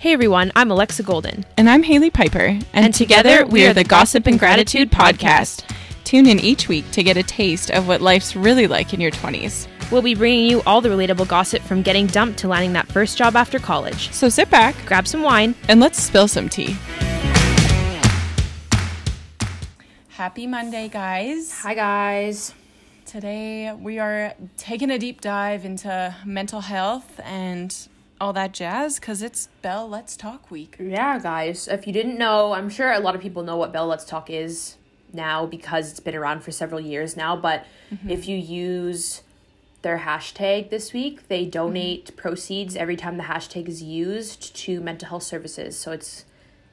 Hey everyone, I'm Alexa Golden. And I'm Haley Piper. And, And together, we are the Gossip and Gratitude Podcast. Tune in each week to get a taste of what life's really like in your 20s. We'll be bringing you all the relatable gossip from getting dumped to landing that first job after college. So sit back Grab some wine. and let's spill some tea. Happy Monday, guys. Hi guys. Today we are taking a deep dive into mental health and all that jazz because it's Bell Let's Talk Week. Yeah, guys. If you didn't know, I'm sure a lot of people know what Bell Let's Talk is now because it's been around for several years now. But mm-hmm. if you use their hashtag this week, they mm-hmm. donate proceeds every time the hashtag is used to mental health services. So it's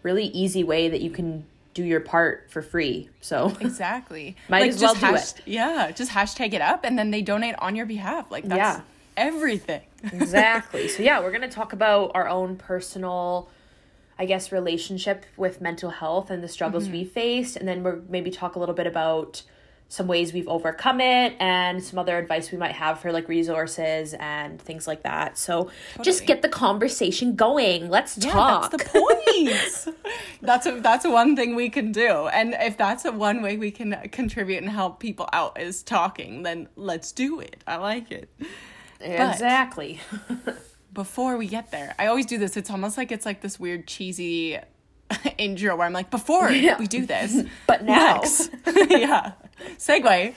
really easy way that you can do your part for free. So Exactly. Might as well just do hash- it. Yeah, just hashtag it up and then they donate on your behalf. Like that's Yeah. everything. Exactly. So yeah, we're gonna talk about our own personal, I guess, relationship with mental health and the struggles we mm-hmm. faced, and then we're maybe talk a little bit about some ways we've overcome it and some other advice we might have for like resources and things like that. So just get the conversation going. Let's Yeah, talk. that's the point. that's a, that's one thing we can do, and if that's a one way we can contribute and help people out is talking, then let's do it. I like it. Exactly. Before we get there, I always do this. It's almost like it's like this weird cheesy intro where I'm like, before Yeah. we do this, But now. Lex, yeah, segue.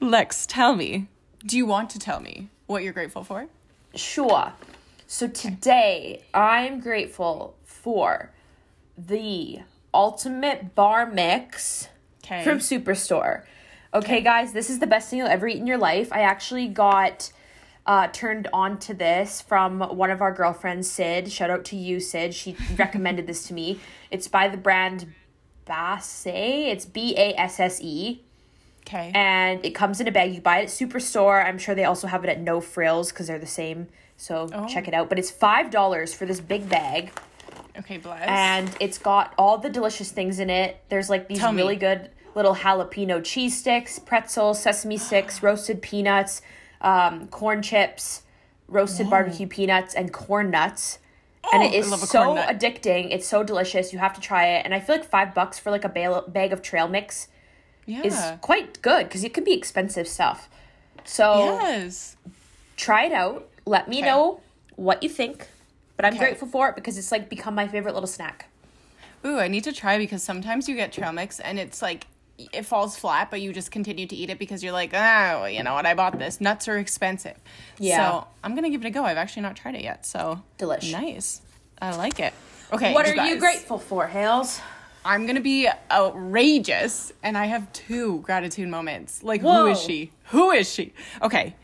Lex, tell me. Do you want to tell me what you're grateful for? Sure. So today I'm grateful for the ultimate bar mix Okay. from Superstore. Okay, guys, this is the best thing you'll ever eat in your life. I actually got uh, turned on to this from one of our girlfriends, Sid. Shout out to you, Sid. She recommended this to me. It's by the brand Basse. It's B A S S E okay. and it comes in a bag. You buy it at Superstore. I'm sure they also have it at No Frills because they're the same. So Oh. check it out. But it's five dollars for this big bag, okay, bless. and it's got all the delicious things in it. There's like these Tell me. really good little jalapeno cheese sticks, pretzels, sesame sticks, roasted peanuts, um, corn chips, roasted barbecue peanuts, and corn nuts. and Oh, it I is so addicting. It's so delicious. You have to try it. And I feel like five bucks for like a ba- bag of trail mix yeah. is quite good because it can be expensive stuff. So yes. try it out. Let me Okay. know what you think. But I'm Okay. grateful for it because it's like become my favorite little snack. Ooh, I need to try because sometimes you get trail mix and it's like it falls flat, but you just continue to eat it because you're like, oh, you know what? I bought this. Nuts are expensive. Yeah. So I'm gonna give it a go. I've actually not tried it yet. So delicious. Nice. I like it. Okay. what are you grateful for, Hales? I'm gonna be outrageous, and I have two gratitude moments. Like, who Whoa. is she? Who is she? Okay.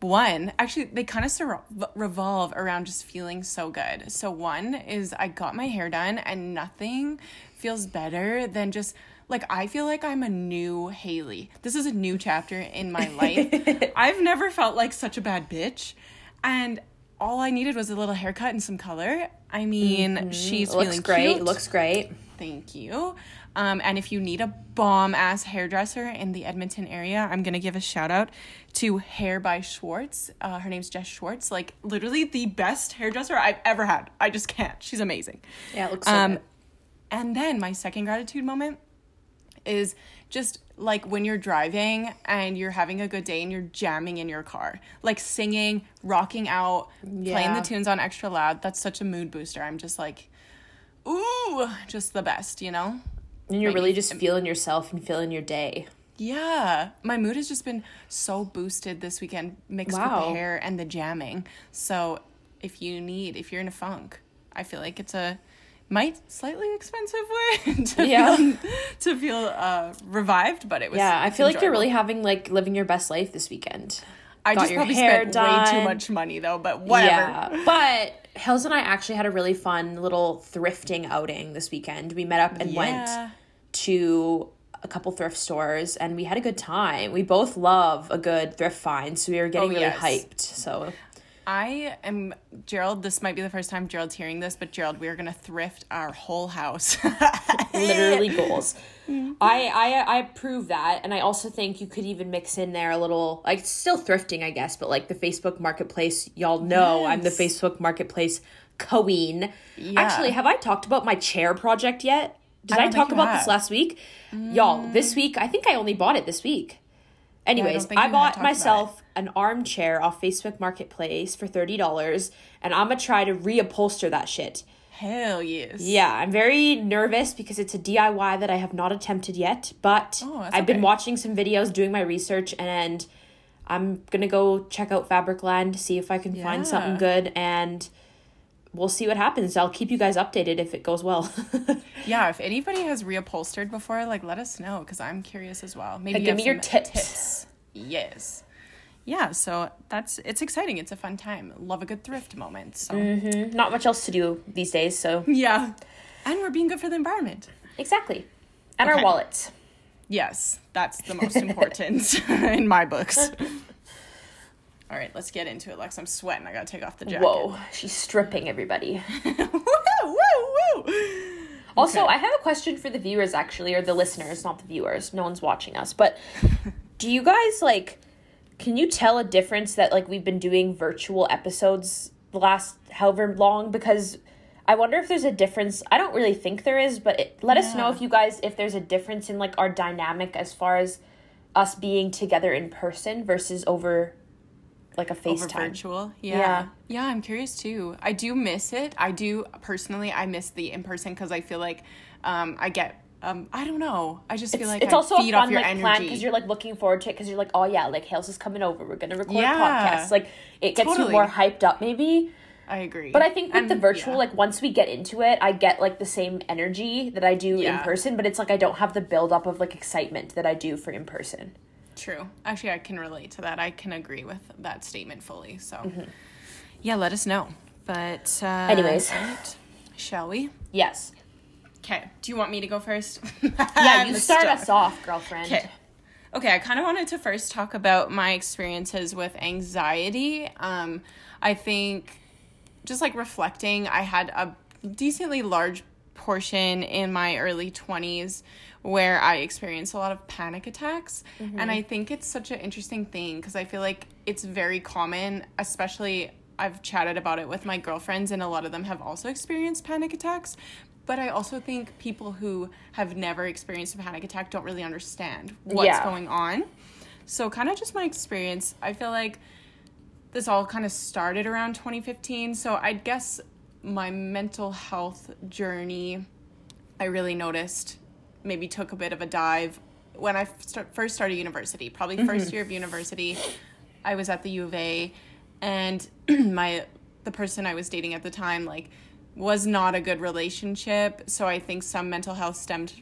One, actually, they kind of sur- revolve around just feeling so good. So, one is I got my hair done, and nothing feels better than just like I feel like I'm a new Haley. This is a new chapter in my life. I've never felt like such a bad bitch, and all I needed was a little haircut and some color. I mean, she's It looks feeling great. cute. Looks great. Thank you. Um, and if you need a bomb ass hairdresser in the Edmonton area, I'm gonna give a shout out to Hair by Schwartz. Uh, her name's Jess Schwartz. Like literally the best hairdresser I've ever had. I just can't. She's amazing. Yeah, it looks so Um, good. And then my second gratitude moment is just like when you're driving and you're having a good day and you're jamming in your car, like singing, rocking out, playing the tunes on extra loud. That's such a mood booster. I'm just like, ooh, just the best, you know? And you're like, really just feeling yourself and feeling your day. Yeah, my mood has just been so boosted this weekend, mixed with the hair and the jamming. So, if you need, if you're in a funk, I feel like it's a might slightly expensive way to Yeah. feel to feel uh, revived, but it was Yeah, I feel like you're really having like living your best life this weekend. I got just probably spent way too much money though, but whatever. Yeah, but Hills and I actually had a really fun little thrifting outing this weekend. We met up and Yeah. went to a couple thrift stores and we had a good time. We both love a good thrift find, so we were getting Oh, really yes. hyped. So I am Gerald. This might be the first time Gerald's hearing this, but Gerald, we are gonna thrift our whole house. literally goals. I, I I approve that, and I also think you could even mix in there a little like still thrifting, I guess, but like the Facebook Marketplace. Y'all know I'm the Facebook Marketplace queen. Actually, have I talked about my chair project yet? Did I I, talk about this last week? Y'all, this mm. week, I think I only bought it this week. Anyways, think I, had bought myself an armchair off Facebook Marketplace for $30, and I'm gonna try to reupholster that shit. Hell yes. Yeah, I'm very nervous because it's a DIY that I have not attempted yet, but Oh, I've been watching some videos, doing my research, and I'm gonna go check out Fabricland, to see if I can find something good, and we'll see what happens. I'll keep you guys updated if it goes well. Yeah, if anybody has reupholstered before, like let us know because I'm curious as well. Maybe Like, give me your some tips. Yes. Yeah, so that's it's exciting. It's a fun time. Love a good thrift moment. So mm-hmm. not much else to do these days, so yeah, and we're being good for the environment. exactly. And Okay. our wallets. Yes, that's the most important in my books. All right, let's get into it, Lex. I'm sweating. I gotta take off the jacket. Whoa, she's stripping everybody. woo, woo, woo. Also, Okay. I have a question for the viewers actually, or the listeners, not the viewers. No one's watching us. But do you guys like can you tell a difference that like we've been doing virtual episodes the last however long because I wonder if there's a difference. I don't really think there is, but it, let us know if you guys if there's a difference in like our dynamic as far as us being together in person versus over like a FaceTime. virtual. Yeah. Yeah. yeah. I'm curious too. I do miss it. I do personally I miss the in person because I feel like um I get um I don't know. I just feel It's, like it's I also feed a off fun your like energy. because you're like looking forward to it because you're like oh yeah like Hales is coming over we're gonna record Yeah. podcasts like it gets Totally. you more hyped up maybe I agree. but I think with the virtual yeah. like once we get into it I get like the same energy that I do in person but it's like I don't have the build up of like excitement that I do for in person True. Actually, I can relate to that. I can agree with that statement fully. So, Mm-hmm. yeah, let us know. But, uh, Anyways. right. shall we? yes Okay. Do you want me to go first? yeah you start us off girlfriend Okay. Okay, I kind of wanted to first talk about my experiences with anxiety. Um, I think just like reflecting, I had a decently large portion in my early 20s where I experienced a lot of panic attacks. And mm-hmm. I think it's such an interesting thing because I feel like it's very common, especially I've chatted about it with my girlfriends, and a lot of them have also experienced panic attacks. But I also think people who have never experienced a panic attack don't really understand what's Yeah. going on. So, kind of just my experience, I feel like this all kind of started around 2015. So, I guess my mental health journey, I really noticed, maybe took a bit of a dive when I start, first started university, probably mm-hmm. 1st year of university. I was at the U of A, and my the person I was dating at the time like was not a good relationship. So I think some mental health stemmed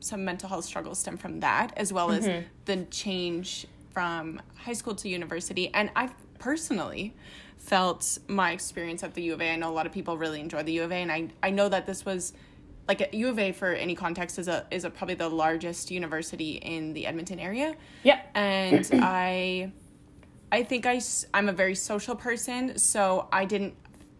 some mental health struggles stem from that, as well as mm-hmm. the change from high school to university. And I personally felt my experience at the U of A. I know a lot of people really enjoy the U of A, and I I know that this was like U of A for any context is a is a probably the largest university in the Edmonton area Yeah. and I I think I I'm a very social person so I didn't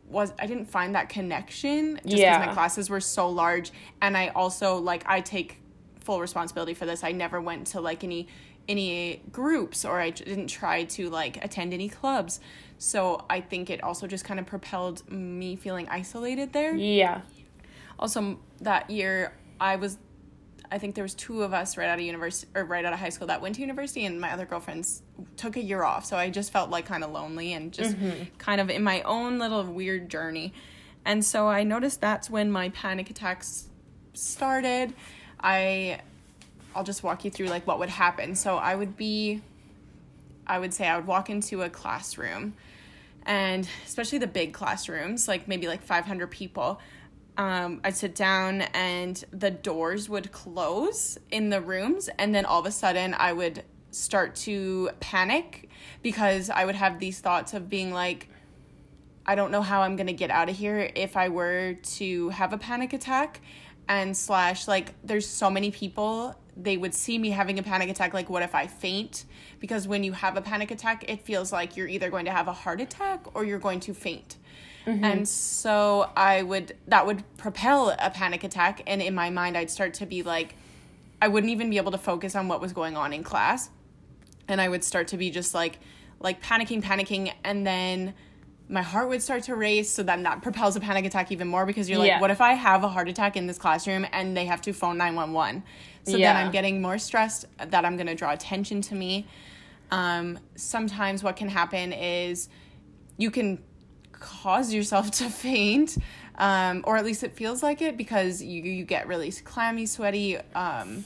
was I didn't find that connection just because Yeah. my classes were so large and I also like I take full responsibility for this I never went to like any any groups or I didn't try to like attend any clubs. So I think it also just kind of propelled me feeling isolated there. Yeah. Also that year i was i think there was two of us right out of university or right out of high school that went to university and my other girlfriends took a year off. So i just felt like kind of lonely and just mm-hmm. kind of in my own little weird journey. And so i noticed that's when my panic attacks started. I i'll just walk you through like what would happen so i would be i would say i would walk into a classroom and especially the big classrooms, like maybe like 500 people, um, I'd sit down and the doors would close in the rooms, and then all of a sudden I would start to panic because I would have these thoughts of being like, I don't know how I'm gonna get out of here if I were to have a panic attack. And slash, like, there's so many people, they would see me having a panic attack. Like, what if I faint? Because when you have a panic attack, it feels like you're either going to have a heart attack or you're going to faint. Mm-hmm. And so I would, that would propel a panic attack. And in my mind, I'd start to be like, I wouldn't even be able to focus on what was going on in class and I would start to be just like like panicking, panicking, and then my heart would start to race. So then that propels a panic attack even more because you're like, Yeah. what if I have a heart attack in this classroom and they have to phone 911? So then I'm getting more stressed that I'm going to draw attention to me. Um, sometimes what can happen is you can cause yourself to faint, um, or at least it feels like it because you, you get really clammy, sweaty. Um,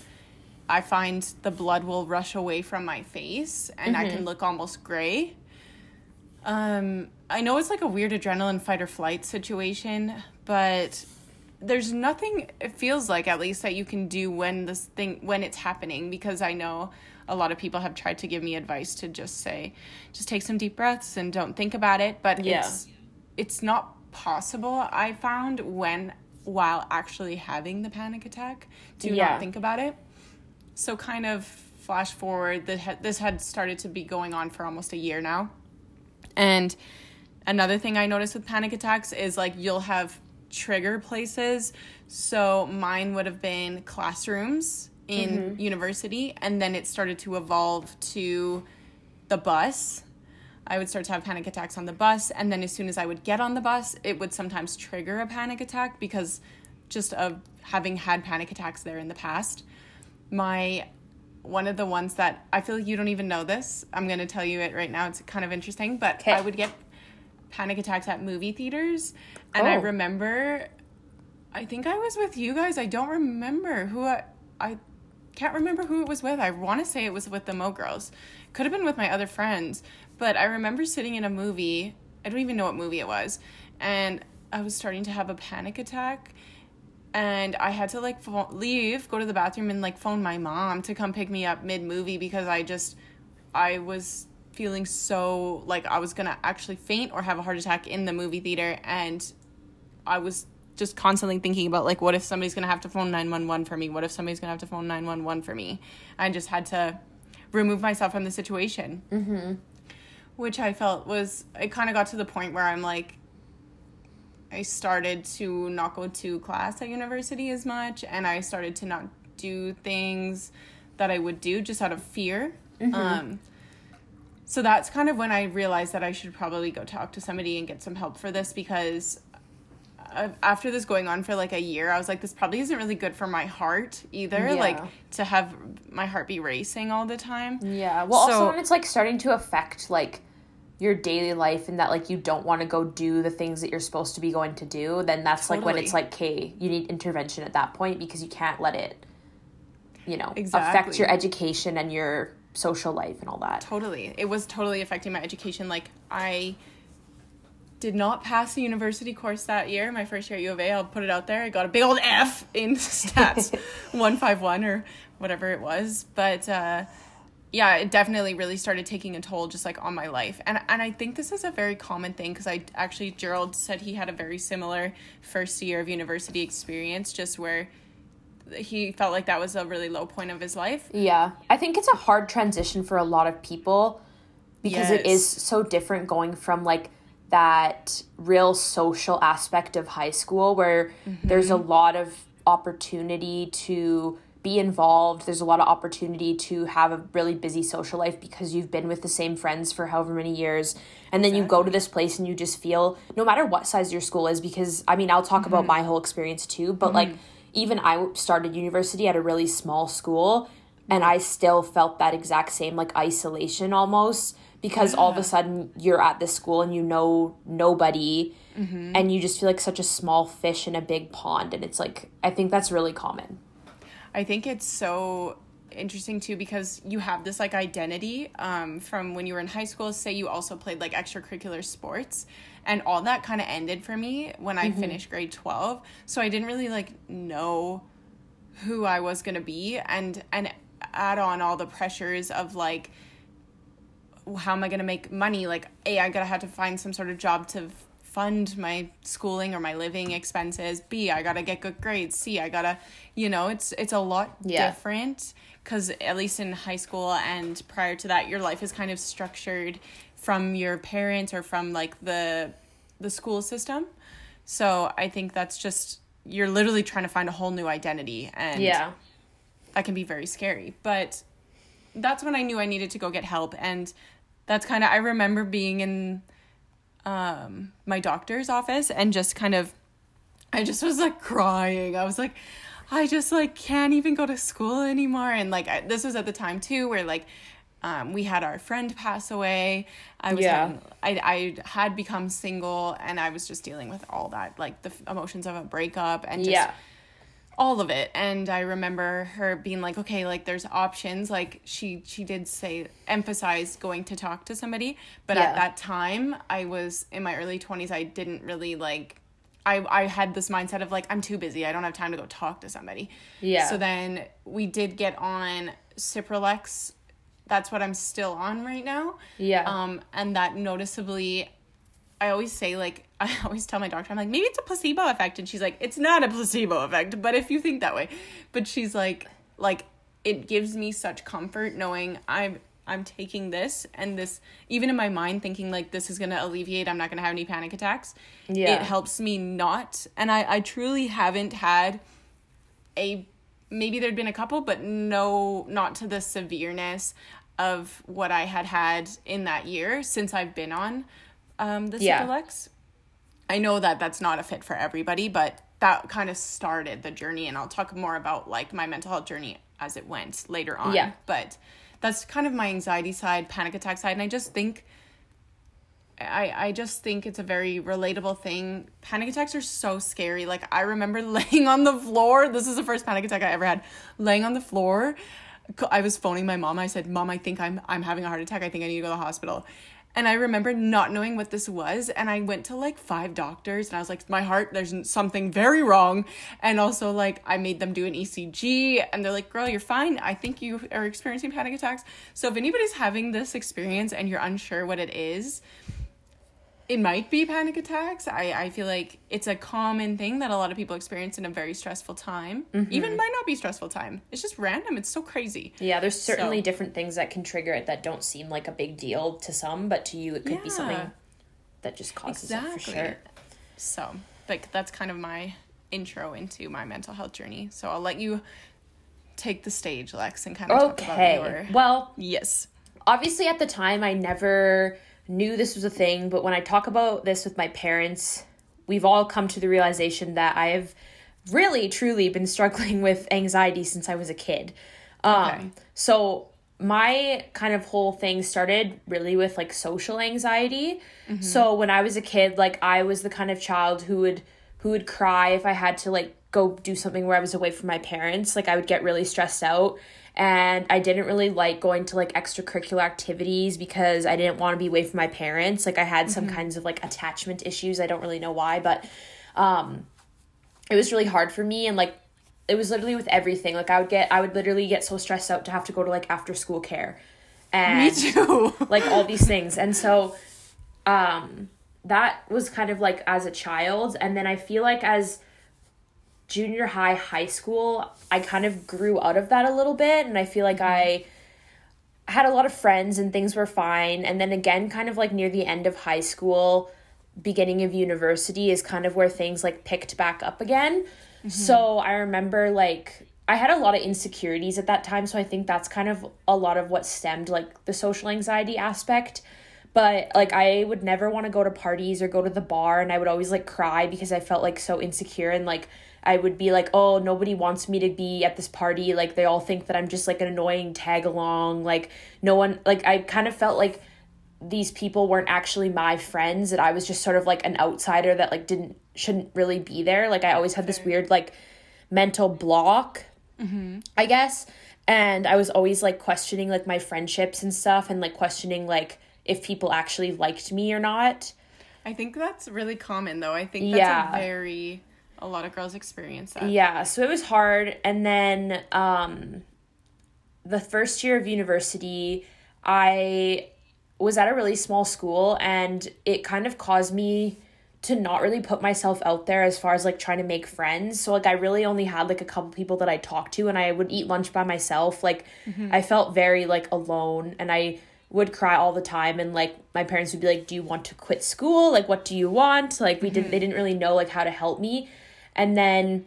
I find the blood will rush away from my face and I can look almost gray. Um, I know it's like a weird adrenaline fight or flight situation, but there's nothing it feels like at least that you can do when this thing when it's happening because I know a lot of people have tried to give me advice to just say just take some deep breaths and don't think about it, but Yeah. it's it's not possible I found when while actually having the panic attack to Yeah. not think about it. So kind of flash forward this had started to be going on for almost a year now. And another thing I noticed with panic attacks is like you'll have trigger places. So mine would have been classrooms in mm-hmm. university, and then it started to evolve to the bus. I would start to have panic attacks on the bus, and then as soon as I would get on the bus, it would sometimes trigger a panic attack because just of having had panic attacks there in the past. My one of the ones that I feel like you don't even know this. I'm going to tell you it right now. It's kind of interesting, but Okay. I would get panic attacks at movie theaters, and I Oh. remember I think I was with you guys. I don't remember who I I can't remember who it was with. I want to say it was with the Mo Girls. Could have been with my other friends, but I remember sitting in a movie. I don't even know what movie it was, and I was starting to have a panic attack. And I had to like pho- leave, go to the bathroom, and like phone my mom to come pick me up mid movie because I just, I was feeling so like I was gonna actually faint or have a heart attack in the movie theater, and I was just constantly thinking about like what if somebody's gonna have to phone 911 for me? What if somebody's gonna have to phone 911 for me? I just had to remove myself from the situation. Mm-hmm. which i felt was it kind of got to the point where i'm like i started to not go to class at university as much and i started to not do things that i would do just out of fear um, so that's kind of when I realized that I should probably go talk to somebody and get some help for this because after this going on for like a year, I was like, this probably isn't really good for my heart either. Yeah. Like to have my heart be racing all the time. Yeah. Well, So- also when it's like starting to affect like your daily life and that like you don't want to go do the things that you're supposed to be going to do, then that's like when it's like, okay, you need intervention at that point because you can't let it, you know, affect your education and your social life and all that. Totally. It was totally affecting my education. Like I did not pass the university course that year. My first year at U of A, I'll put it out there. I got a big old F in stats 151 or whatever it was. But uh, yeah, it definitely really started taking a toll just like on my life. And and I think this is a very common thing because I actually Gerald said he had a very similar first year of university experience just where he felt like that was a really low point of his life. Yeah. I think it's a hard transition for a lot of people because it is so different going from like that real social aspect of high school where there's a mm-hmm. lot of opportunity to be involved. There's a lot of opportunity to have a really busy social life because you've been with the same friends for however many years. And then you go to this place and you just feel, no matter what size your school is, because I mean, I'll talk about mm-hmm. my whole experience too, but mm-hmm. like even I started university at a really small school and I still felt that exact same like isolation almost because all of a sudden you're at this school and you know nobody mm-hmm. and you just feel like such a small fish in a big pond and it's like I think that's really common. I think it's so interesting too because you have this like identity um, from when you were in high school. Say you also played like extracurricular sports, and all that kind of ended for me when I finished grade twelve. So I didn't really like know who I was gonna be, and and add on all the pressures of like how am I gonna make money? Like, a I gotta have to find some sort of job to fund my schooling or my living expenses. B I gotta get good grades. C I gotta, you know, it's it's a lot Yeah. different because at least in high school and prior to that, your life is kind of structured from your parents or from like the the school system. So I think that's just you're literally trying to find a whole new identity and yeah. that can be very scary. But that's when I knew I needed to go get help. And that's kind of, I remember being in um, my doctor's office and just kind of, I just was like crying. I was like, I just like can't even go to school anymore. And like I, this was at the time too, where like um, we had our friend pass away. I was Yeah. having, I I had become single, and I was just dealing with all that, like the f- emotions of a breakup and just Yeah. All of it. And i remember her being like okay like there's options. Like she she did say emphasize going to talk to somebody. But Yeah. at that time i was in my early 20s i didn't really like I, I had this mindset of like i'm too busy. I don't have time to go talk to somebody. Yeah. so then we did get on cipralex that's what i'm still on right now. Yeah. um and that noticeably I always say like I always tell my doctor I'm like maybe it's a placebo effect. And she's like it's not a placebo effect but if you think that way. But she's like like it gives me such comfort knowing I'm I'm taking this and this even in my mind thinking like this is going to alleviate I'm not going to have any panic attacks. Yeah. it helps me not. And I I truly haven't had a maybe there'd been a couple but no not to the severeness of what I had had in that year since I've been on um the Yeah. Cipralex. I know that that's not a fit for everybody but that kind of started the journey and I'll talk more about like my mental health journey as it went later on Yeah. but that's kind of my anxiety side panic attack side and I just think I, I just think it's a very relatable thing. Panic attacks are so scary. Like I remember laying on the floor. This is the first panic attack I ever had. Laying on the floor. I was phoning my mom. I said, "Mom, I think I'm I'm having a heart attack. I think I need to go to the hospital." And I remember not knowing what this was, and I went to like five doctors, and I was like, "My heart, there's something very wrong." And also, like, I made them do an ECG, and they're like, "Girl, you're fine. I think you are experiencing panic attacks." So if anybody's having this experience and you're unsure what it is, it might be panic attacks. I, I feel like it's a common thing that a lot of people experience in a very stressful time. Mm-hmm. Even might not be stressful time. It's just random. It's so crazy. Yeah, there's certainly So- different things that can trigger it that don't seem like a big deal to some, but to you it could be something that just causes it Exactly. for sure. So, like that's kind of my intro into my mental health journey. So I'll let you take the stage, Lex, and kind of talk about Okay. your Well, yes. obviously at the time I never knew this was a thing, but when I talk about this with my parents, we've all come to the realization that I have really truly been struggling with anxiety since I was a kid. Um Okay. so my kind of whole thing started really with like social anxiety. So when I was a kid, like I was the kind of child who would who would cry if I had to like go do something where I was away from my parents. Like I would get really stressed out and I didn't really like going to like extracurricular activities because I didn't want to be away from my parents. Like I had some kinds of like attachment issues. I don't really know why, but um it was really hard for me and like it was literally with everything. Like I would get I would literally get so stressed out to have to go to like after school care. And Me too. like all these things. And so um that was kind of like as a child and then I feel like as junior high, high school, I kind of grew out of that a little bit and I feel like mm-hmm. I had a lot of friends and things were fine and then again kind of like near the end of high school, beginning of university is kind of where things like picked back up again. Mm-hmm. So I remember like I had a lot of insecurities at that time, so I think that's kind of a lot of what stemmed like the social anxiety aspect. But like I would never want to go to parties or go to the bar and I would always like cry because I felt like so insecure and like I would be like, "Oh, nobody wants me to be at this party. Like they all think that I'm just like an annoying tag along. Like no one like I kind of felt like these people weren't actually my friends that I was just sort of like an outsider that like didn't shouldn't really be there. Like I always had this weird like mental block, mm-hmm. I guess. And I was always like questioning like my friendships and stuff and like questioning like if people actually liked me or not. I think that's really common though. I think that's Yeah. a very a lot of girls experience that. Yeah, so it was hard. And then um, the first year of university, I was at a really small school, and it kind of caused me to not really put myself out there as far as like trying to make friends. So like I really only had like a couple people that I talked to and I would eat lunch by myself. Like I felt very like alone and I would cry all the time and like my parents would be like, "Do you want to quit school? Like what do you want?" Like we didn't they didn't really know like how to help me. And then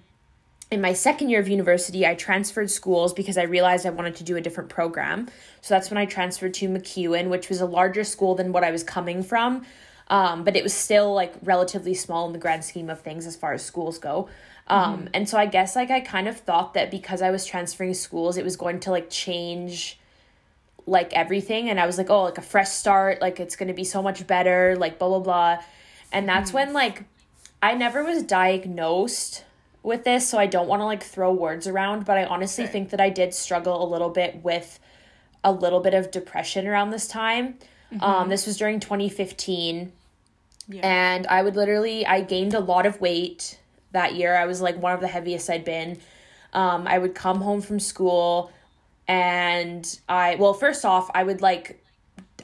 in my second year of university, I transferred schools because I realized I wanted to do a different program. So that's when I transferred to MacEwan, which was a larger school than what I was coming from. Um, but it was still like relatively small in the grand scheme of things as far as schools go. Um, and so I guess like I kind of thought that because I was transferring schools, it was going to like change like everything. And I was like, oh, like a fresh start, like it's going to be so much better, like blah, blah, blah. And that's when like I never was diagnosed with this, so I don't want to like throw words around, but I honestly Okay. think that I did struggle a little bit with a little bit of depression around this time. Um, this was during 2015 Yeah. and I would literally I gained a lot of weight that year. I was like one of the heaviest I'd been. Um, I would come home from school and I well first off I would like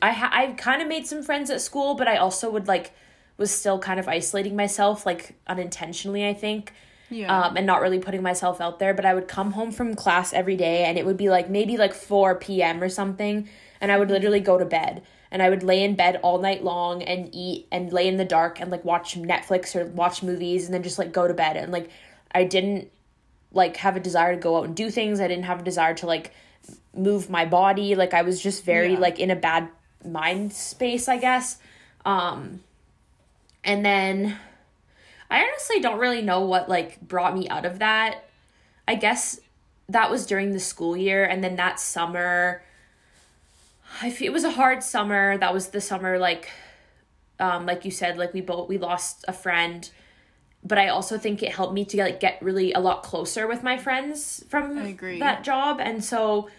I ha- I kind of made some friends at school, but I also would like was still kind of isolating myself like unintentionally I think. Yeah. Um, and not really putting myself out there, but I would come home from class every day and it would be like maybe like 4 p.m. or something and I would literally go to bed and I would lay in bed all night long and eat and lay in the dark and like watch Netflix or watch movies and then just like go to bed and like I didn't like have a desire to go out and do things. I didn't have a desire to like move my body. Like I was just very Yeah. like in a bad mind space, I guess. Um and then I honestly don't really know what like brought me out of that. I guess that was during the school year and then that summer I feel it was a hard summer. That was the summer like um like you said like we both we lost a friend but I also think it helped me to like get really a lot closer with my friends from that job and so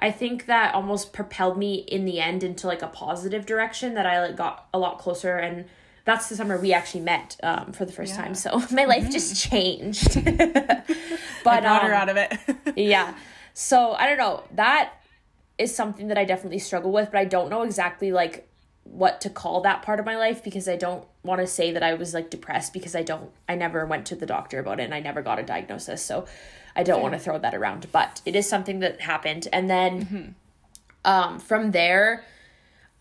I think that almost propelled me in the end into like a positive direction that I like got a lot closer and that's the summer we actually met um, for the first Yeah. time so my life just changed I but got her um, out of it. yeah. So I don't know. That is something that I definitely struggle with, but I don't know exactly like what to call that part of my life because I don't want to say that I was like depressed because I don't I never went to the doctor about it and I never got a diagnosis. So I don't want to throw that around, but it is something that happened. And then um from there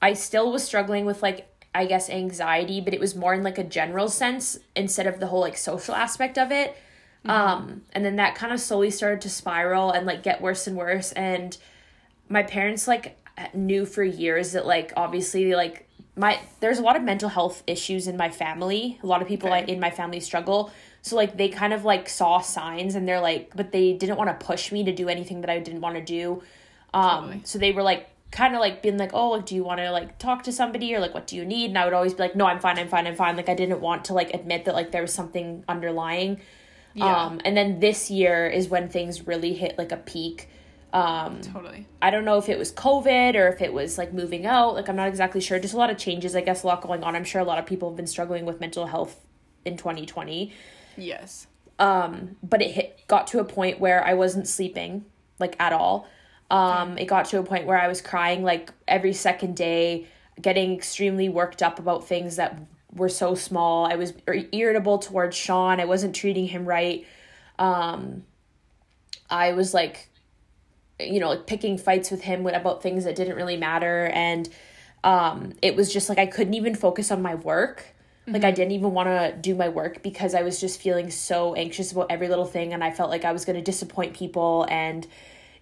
I still was struggling with like I guess anxiety, but it was more in like a general sense instead of the whole like social aspect of it. Um and then that kind of slowly started to spiral and like get worse and worse and my parents like knew for years that like obviously like my there's a lot of mental health issues in my family. A lot of people Okay. like in my family struggle. So like they kind of like saw signs and they're like but they didn't want to push me to do anything that I didn't want to do. Um Totally. so they were like kind of like being like, "Oh, like do you want to like talk to somebody or like what do you need?" And I would always be like, "No, I'm fine. I'm fine. I'm fine." Like I didn't want to like admit that like there was something underlying. Yeah. Um and then this year is when things really hit like a peak. Um totally. I don't know if it was COVID or if it was like moving out. Like I'm not exactly sure. Just a lot of changes, I guess, a lot going on. I'm sure a lot of people have been struggling with mental health in 2020. Yes. Um, but it hit got to a point where I wasn't sleeping like at all. Um, it got to a point where I was crying like every second day, getting extremely worked up about things that were so small. I was irritable towards Sean. I wasn't treating him right. Um, I was like you know like picking fights with him about things that didn't really matter and um it was just like i couldn't even focus on my work like i didn't even want to do my work because i was just feeling so anxious about every little thing and i felt like i was going to disappoint people and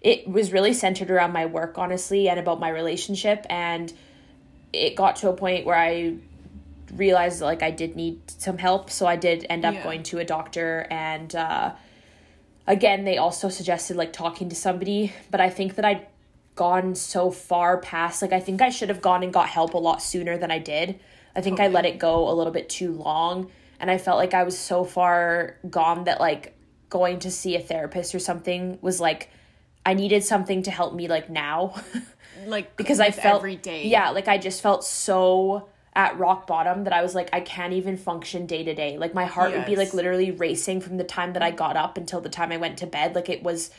it was really centered around my work honestly and about my relationship. And it got to a point where i realized like i did need some help. So i did end up Yeah. going to a doctor. And uh again they also suggested like talking to somebody. But i think that i'd gone so far past like i think i should have gone and got help a lot sooner than i did. I think i let it go a little bit too long. And i felt like i was so far gone that like going to see a therapist or something was like i needed something to help me like now Like because I felt every day. Yeah, like I just felt so at rock bottom that I was like I can't even function day to day. Like my heart would be like literally racing from the time that I got up until the time I went to bed. Like it was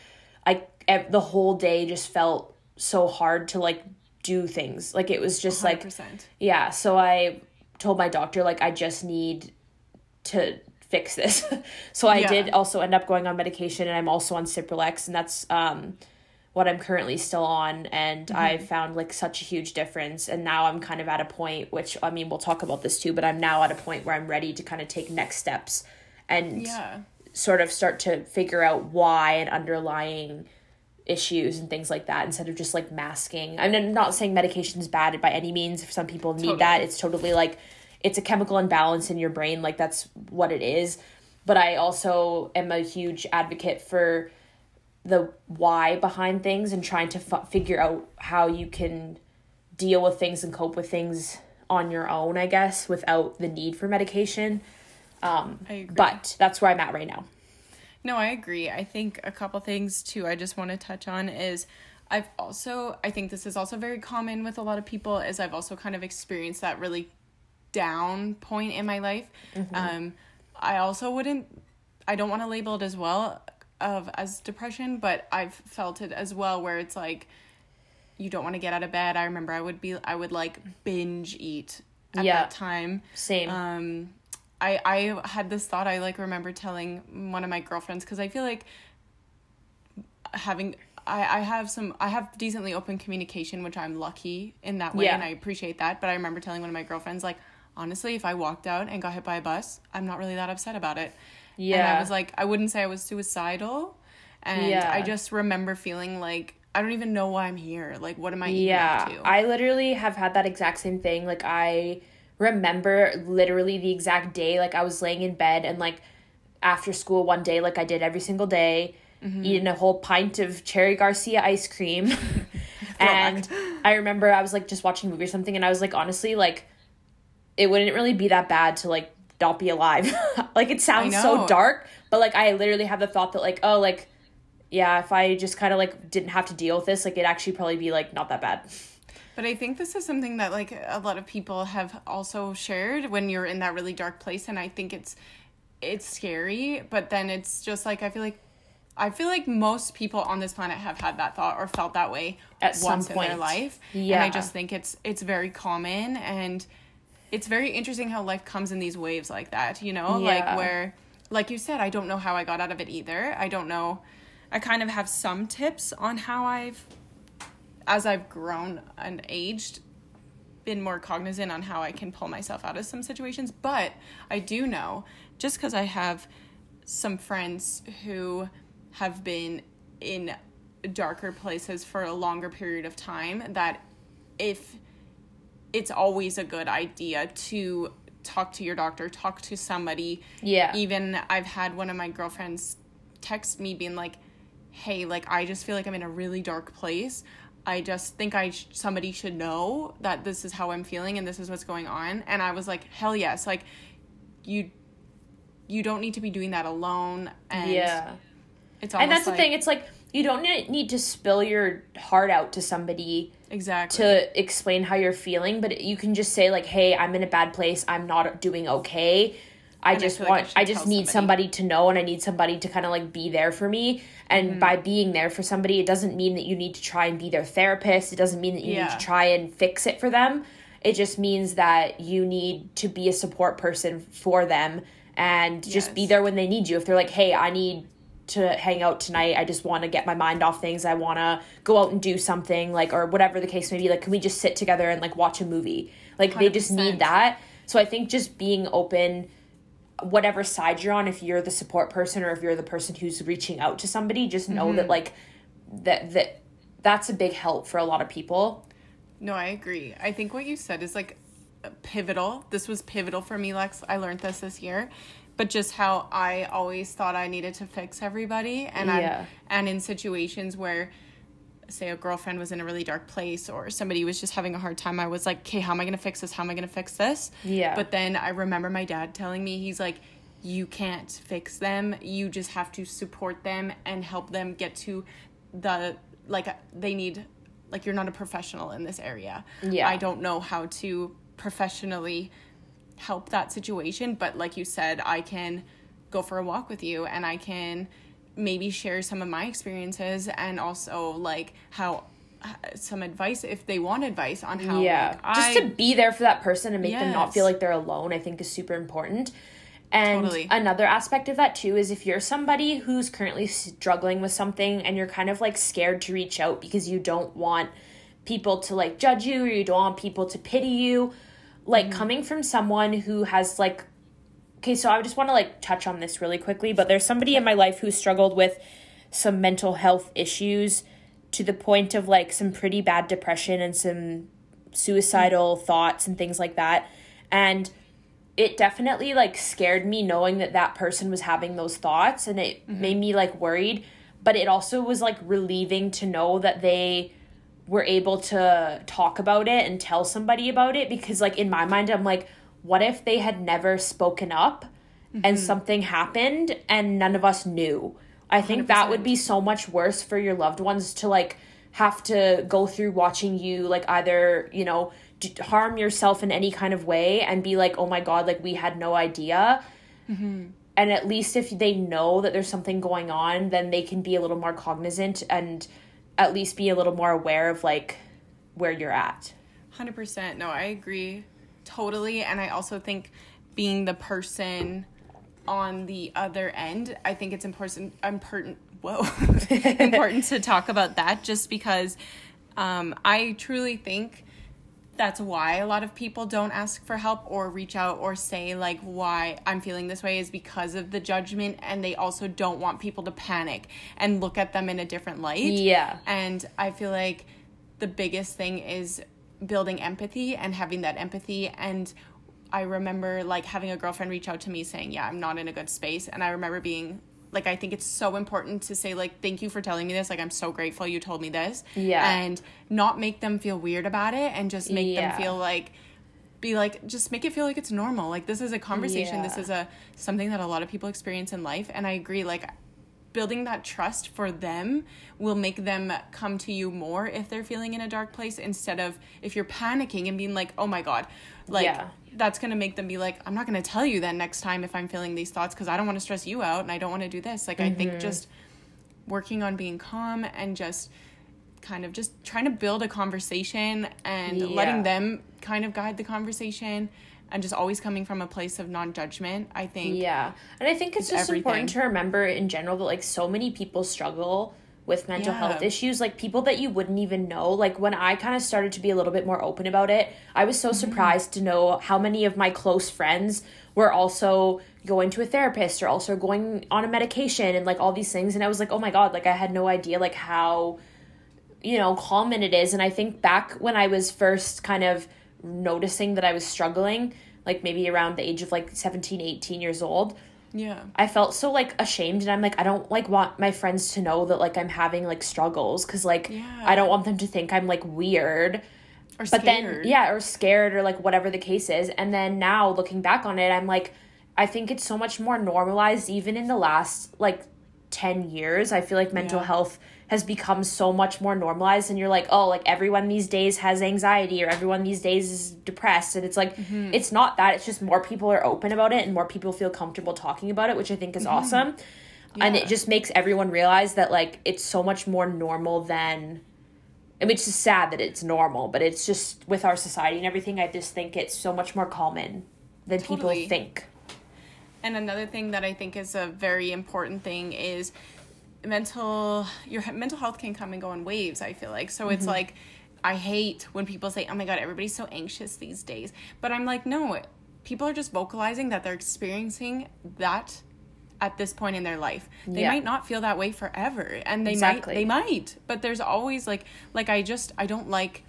I the whole day just felt so hard to like do things. Like it was just like 100%. yeah, so I told my doctor like I just need to fix this. so I Yeah. did also end up going on medication and I'm also on Cipralex and that's um what I'm currently still on and Mm-hmm. I found like such a huge difference and now I'm kind of at a point which I mean we'll talk about this too but I'm now at a point where I'm ready to kind of take next steps and Yeah. sort of start to figure out why and underlying issues and things like that instead of just like masking. I'm not saying medication's bad by any means. If some people need Totally. that, it's totally like it's a chemical imbalance in your brain like that's what it is but i also am a huge advocate for the why behind things and trying to f- figure out how you can deal with things and cope with things on your own i guess without the need for medication um, I agree. but that's where i'm at right now No, I agree. I think a couple things too I just want to touch on is I've also I think this is also very common with a lot of people is I've also kind of experienced that really down point in my life. Um I also wouldn't I don't want to label it as well of as depression, but I've felt it as well where it's like you don't want to get out of bed. I remember I would be I would like binge eat at Yeah. that time same um i i had this thought i like remember telling one of my girlfriends because i feel like having I, I have some I have decently open communication, which I'm lucky in that way Yeah. and I appreciate that. But I remember telling one of my girlfriends, like, honestly, if I walked out and got hit by a bus, I'm not really that upset about it. Yeah. And. I was like, I wouldn't say I was suicidal. And Yeah. I just remember feeling like I don't even know why I'm here. Like what am I Yeah, to? I literally have had that exact same thing. Like I remember literally the exact day. Like I was laying in bed and like after school one day, like I did every single day, Mm-hmm. eating a whole pint of Cherry Garcia ice cream. and I remember I was like just watching a movie or something, and I was like, honestly, like it wouldn't really be that bad to like not be alive. like it sounds so dark, but like I literally have the thought that like, oh, like yeah, if I just kind of like didn't have to deal with this, like it'd actually probably be like not that bad. But I think this is something that like a lot of people have also shared when you're in that really dark place and I think it's it's scary, but then it's just like I feel like I feel like most people on this planet have had that thought or felt that way At some point. in their life. And I just think it's it's very common and it's very interesting how life comes in these waves like that, you know? Yeah. Like where like you said, I don't know how I got out of it either. I don't know I kind of have some tips on how I've as I've grown and aged, been more cognizant on how I can pull myself out of some situations. But I do know, just because I have some friends who have been in darker places for a longer period of time, that if it's always a good idea to talk to your doctor, talk to somebody. Yeah. Even I've had one of my girlfriends text me being like, "Hey, like I just feel like I'm in a really dark place. I just think I sh- somebody should know that this is how I'm feeling and this is what's going on." And I was like, "Hell yes!" Like you you don't need to be doing that alone and yeah. it's And that's the thing. It's like you don't need to spill your heart out to somebody exactly to explain how you're feeling, but you can just say like, "Hey, I'm in a bad place. I'm not doing okay. I And just I want should I just need somebody." somebody to know and I need somebody to kind of like be there for me." And Mm-hmm. by being there for somebody, it doesn't mean that you need to try and be their therapist. It doesn't mean that you need to try and fix it for them. It just means that you need to be a support person for them and just be there when they need you. If they're like, "Hey, I need to hang out tonight. I just want to get my mind off things. I want to go out and do something like or whatever the case may be. Like can we just sit together and like watch a movie? Like they just need that. So I think just being open whatever side you're on if you're the support person or if you're the person who's reaching out to somebody, just know Mm-hmm. that like that that that's a big help for a lot of people. No, I agree. I think what you said is like pivotal. This was pivotal for me, Lex. I learned this this year. But just how I always thought I needed to fix everybody and Yeah. I'm and in situations where say a girlfriend was in a really dark place or somebody was just having a hard time, I was like, "Okay, how am I going to fix this? How am I going to fix this?" Yeah. But then I remember my dad telling me he's like, "You can't fix them. You just have to support them and help them get to the like uh, they need like you're not a professional in this area. Yeah. I don't know how to professionally help that situation, but like you said, I can go for a walk with you and I can maybe share some of my experiences and also like how uh, some advice if they want advice on how yeah. like, just I to be there for that person and make them not feel like they're alone i think is super important. And Totally. another aspect of that too is if you're somebody who's currently struggling with something and you're kind of like scared to reach out because you don't want people to like judge you or you don't want people to pity you like Mm-hmm. coming from someone who has like okay so i just want to like touch on this really quickly but there's somebody in my life who struggled with some mental health issues to the point of like some pretty bad depression and some suicidal thoughts and things like that and it definitely like scared me knowing that that person was having those thoughts and it Mm-hmm. made me like worried but it also was like relieving to know that they were able to talk about it and tell somebody about it because like in my mind I'm like what if they had never spoken up Mm-hmm. and something happened and none of us knew? I think that would be so much worse for your loved ones to like have to go through watching you like either you know d- harm yourself in any kind of way and be like oh my god like we had no idea. And at least if they know that there's something going on then they can be a little more cognizant and at least be a little more aware of like where you're at. 100% no i agree totally and i also think being the person on the other end i think it's important important whoa important to talk about that just because um, i truly think that's why a lot of people don't ask for help or reach out or say like why I'm feeling this way is because of the judgment and they also don't want people to panic and look at them in a different light. Yeah. And I feel like the biggest thing is building empathy and having that empathy and I remember like having a girlfriend reach out to me saying, "Yeah, I'm not in a good space." And I remember being like I think it's so important to say like thank you for telling me this. Like I'm so grateful you told me this. Yeah. And not make them feel weird about it and just make Yeah. them feel like be like just make it feel like it's normal. Like this is a conversation. This is a something that a lot of people experience in life and I agree like building that trust for them will make them come to you more if they're feeling in a dark place instead of if you're panicking and being like, "Oh my god." Like Yeah. that's going to make them be like, "I'm not going to tell you then next time if I'm feeling these thoughts because I don't want to stress you out and I don't want to do this." Like I Mm-hmm. think just working on being calm and just kind of just trying to build a conversation and Yeah. letting them kind of guide the conversation and just always coming from a place of non-judgment i think Yeah. And I think it's just important to remember in general that like so many people struggle with mental Yeah. health issues, like people that you wouldn't even know. Like when I kind of started to be a little bit more open about it, I was so Mm-hmm. surprised to know how many of my close friends were also going to a therapist or also going on a medication and like all these things and I was like, "Oh my god, like I had no idea like how you know, common it is. And I think back when I was first kind of noticing that I was struggling, like maybe around the age of like 17, 18 years old, yeah I felt so like ashamed and I'm like I don't like want my friends to know that like I'm having like struggles cuz like Yeah. I don't want them to think I'm like weird. or But then scared. yeah, or scared or like whatever the case is. And then now looking back on it, I'm like I think it's so much more normalized even in the last like 10 years. I feel like mental Yeah. health has become so much more normalized and you're like, "Oh, like everyone these days has anxiety or everyone these days is depressed." And it's like Mm-hmm. it's not that, it's just more people are open about it and more people feel comfortable talking about it, which I think is awesome. And Mm-hmm. Yeah. it just makes everyone realize that like it's so much more normal than I mean, it's just sad that it's normal, but it's just with our society and everything. I just think it's so much more common than Totally. people think. And another thing that I think is a very important thing is mental your mental health can come and go in waves, I feel like. So Mm-hmm. it's like I hate when people say, "Oh my god, everybody's so anxious these days." But I'm like, "No, people are just vocalizing that they're experiencing that at this point in their life. They Yeah. might not feel that way forever and they Exactly. might they might, but there's always like like I just I don't like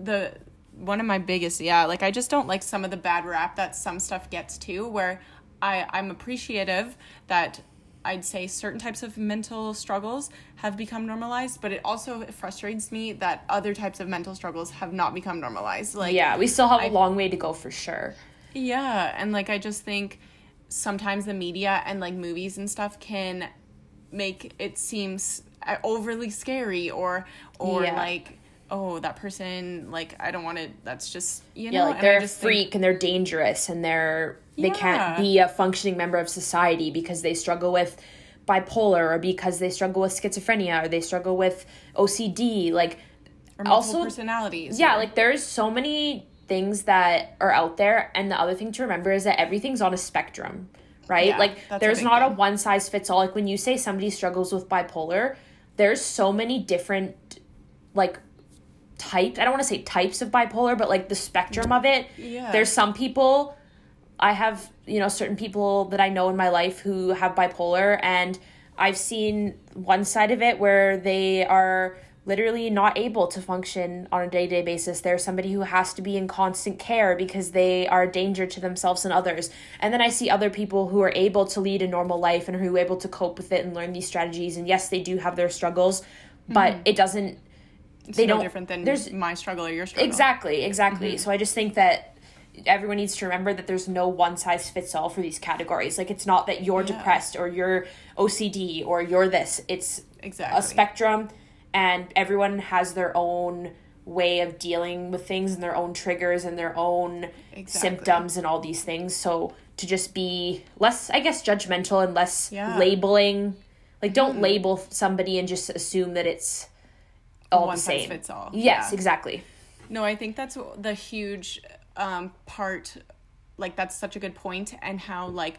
the one of my biggest yeah like i just don't like some of the bad rap that some stuff gets to where i i'm appreciative that i'd say certain types of mental struggles have become normalized but it also frustrates me that other types of mental struggles have not become normalized like yeah, we still have a I- long way to go for sure. yeah, and like I just think sometimes the media and like movies and stuff can make it seems uh, overly scary or or Yeah. like oh that person like I don't want to that's just you know Yeah, like they're a just think- freak and they're dangerous and they're they can't be a functioning member of society because they struggle with bipolar or because they struggle with schizophrenia or they struggle with OCD. Like or also- personalities yeah or- like there's so many things that are out there and the other thing to remember is that everything's on a spectrum right? Yeah, like a there's big not a one size fits all. Like when you say somebody struggles with bipolar there's so many different like types i don't want to say types of bipolar but like the spectrum of it Yeah. there's some people i have you know certain people that i know in my life who have bipolar and i've seen one side of it where they are literally not able to function on a day-to-day basis they're somebody who has to be in constant care because they are a danger to themselves and others and then i see other people who are able to lead a normal life and who are able to cope with it and learn these strategies and yes they do have their struggles but mm-hmm. it doesn't it's they no don't different than there's my struggle or your struggle exactly exactly mm-hmm. so i just think that everyone needs to remember that there's no one size fits all for these categories like it's not that you're yeah. depressed or you're ocd or you're this it's exactly. a spectrum and everyone has their own way of dealing with things and their own triggers and their own exactly. symptoms and all these things so to just be less i guess judgmental and less yeah. labeling like don't mm. label somebody and just assume that it's all One the same fits all yes yeah. exactly no i think that's the huge um, part like that's such a good point and how like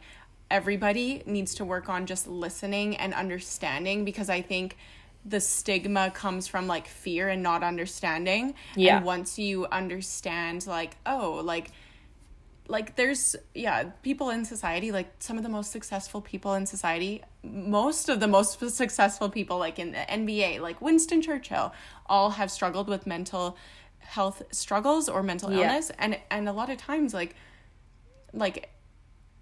everybody needs to work on just listening and understanding because i think the stigma comes from like fear and not understanding. Yeah. And once you understand, like, oh, like, like there's yeah people in society like some of the most successful people in society most of the most successful people like in the nba like winston churchill all have struggled with mental health struggles or mental yeah. illness. And and a lot of times like like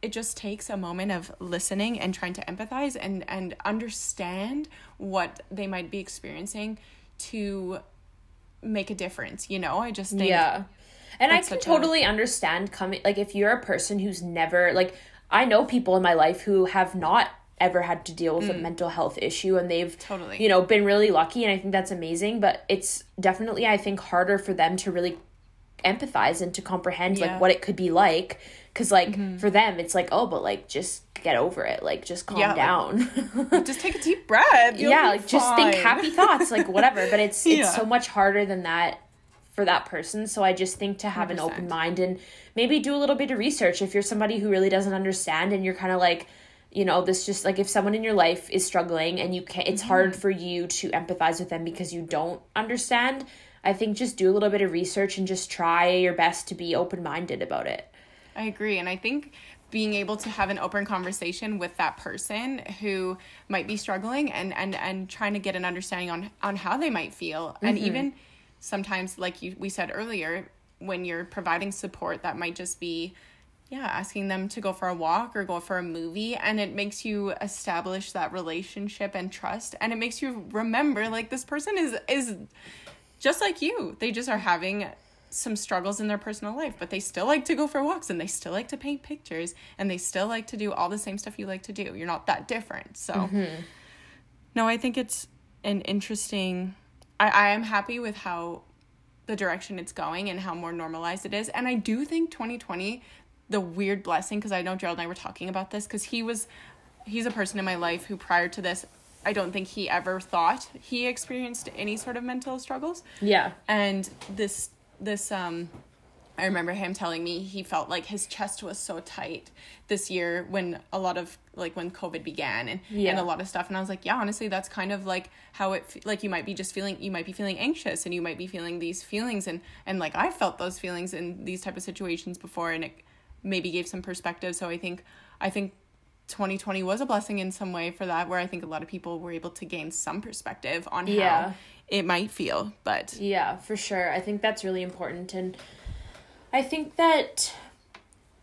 it just takes a moment of listening and trying to empathize and and understand what they might be experiencing to make a difference you know? I just think yeah. And i can totally a... understand coming like if you're a person who's never like i know people in my life who have not ever had to deal with mm. a mental health issue and they've totally you know been really lucky and i think that's amazing but it's definitely i think harder for them to really empathize and to comprehend yeah. like what it could be like because like mm-hmm. for them it's like oh but like just get over it like just calm yeah, down like, just take a deep breath You'll yeah like just think happy thoughts like whatever but it's yeah. it's so much harder than that for that person so i just think to have 100%. an open mind and maybe do a little bit of research if you're somebody who really doesn't understand and you're kind of like you know this just like if someone in your life is struggling and you can't, it's mm-hmm. hard for you to empathize with them because you don't understand i think just do a little bit of research and just try your best to be open-minded about it I agree. And I think being able to have an open conversation with that person who might be struggling and and and trying to get an understanding on on how they might feel mm-hmm. and even sometimes like you we said earlier when you're providing support that might just be yeah asking them to go for a walk or go for a movie and it makes you establish that relationship and trust and it makes you remember like this person is is just like you they just are having some struggles in their personal life, but they still like to go for walks and they still like to paint pictures and they still like to do all the same stuff you like to do. You're not that different. So, mm-hmm. no, I think it's an interesting. I, I am happy with how the direction it's going and how more normalized it is. And I do think 2020, the weird blessing, because I know Gerald and I were talking about this, because he was, he's a person in my life who prior to this, I don't think he ever thought he experienced any sort of mental struggles. Yeah. And this this um I remember him telling me he felt like his chest was so tight this year when a lot of like when COVID began and yeah. and a lot of stuff and I was like yeah honestly that's kind of like how it like you might be just feeling you might be feeling anxious and you might be feeling these feelings and and like I felt those feelings in these type of situations before and it maybe gave some perspective. So I think I think 2020 was a blessing in some way for that where I think a lot of people were able to gain some perspective on yeah. how it might feel but yeah for sure. I think that's really important. And i think that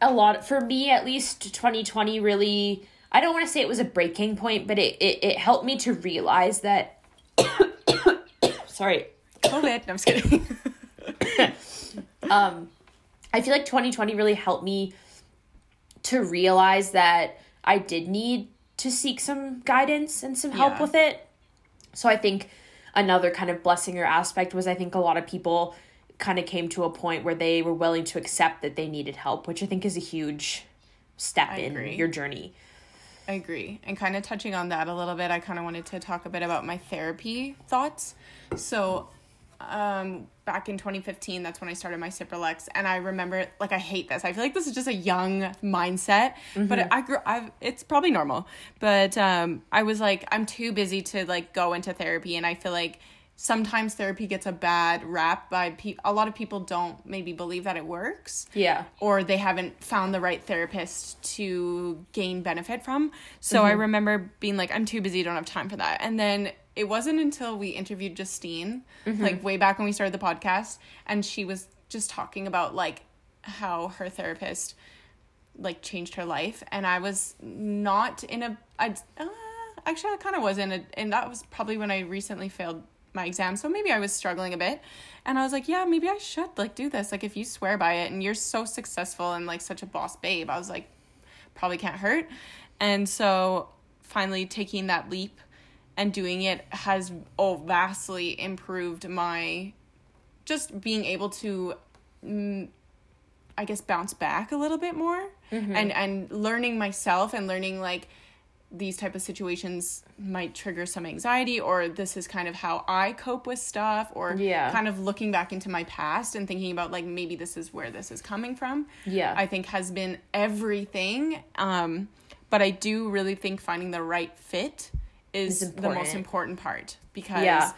a lot for me at least 2020 really i don't want to say it was a breaking point but it it, it helped me to realize that sorry. Covid no, i'm just kidding. Um i feel like 2020 really helped me to realize that i did need to seek some guidance and some help yeah. with it so i think another kind of blessing or aspect was I think a lot of people kind of came to a point where they were willing to accept that they needed help, which I think is a huge step I in agree. your journey. I agree. And kind of touching on that a little bit, I kind of wanted to talk a bit about my therapy thoughts. So, um, back in 2015 that's when i started my cipralex and i remember like i hate this. I feel like this is just a young mindset mm-hmm. but i grew i it's probably normal. But um i was like i'm too busy to like go into therapy and i feel like sometimes therapy gets a bad rap by pe- a lot of people don't maybe believe that it works. Yeah. Or they haven't found the right therapist to gain benefit from. So mm-hmm. i remember being like i'm too busy don't have time for that. And then it wasn't until we interviewed Justine, like way back when we started the podcast, and she was just talking about like how her therapist like changed her life, and I was not in a. I uh, actually I kind of was in a, and that was probably when I recently failed my exam, so maybe I was struggling a bit, and I was like, yeah, maybe I should like do this. Like if you swear by it, and you're so successful and like such a boss babe, I was like, probably can't hurt, and so finally taking that leap and doing it has oh vastly improved my just being able to mm, i guess bounce back a little bit more and and learning myself and learning like these type of situations might trigger some anxiety or this is kind of how i cope with stuff or Yeah. kind of looking back into my past and thinking about like maybe this is where this is coming from Yeah. i think has been everything um but i do really think finding the right fit is the most important. part because Yeah.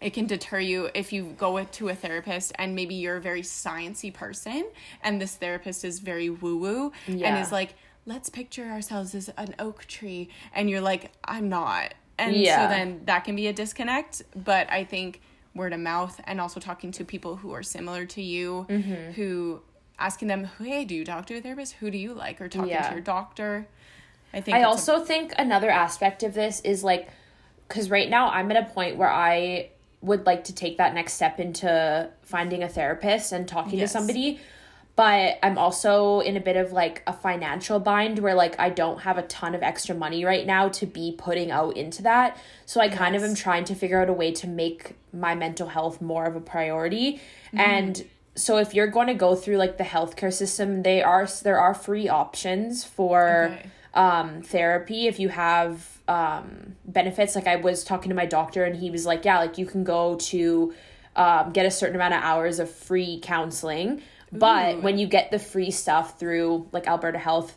it can deter you if you go with- to a therapist and maybe you're a very sciency person and this therapist is very woo woo and is like let's picture ourselves as an oak tree and you're like i'm not and Yeah. so then that can be a disconnect but i think word of mouth and also talking to people who are similar to you Mm-hmm. who asking them hey do you talk to a therapist who do you like or talking Yeah. to your doctor i think I it's a- also think another aspect of this is like, because right now I'm at a point where I would like to take that next step into finding a therapist and talking Yes. to somebody. But I'm also in a bit of like a financial bind where like I don't have a ton of extra money right now to be putting out into that. So I kind of am trying to figure out a way to make my mental health more of a priority. Mm-hmm. And so if you're going to go through like the healthcare system, they are there are free options for Okay. Um therapy if you have um benefits. Like i was talking to my doctor and he was like yeah like you can go to um get a certain amount of hours of free counseling but Ooh. when you get the free stuff through like alberta health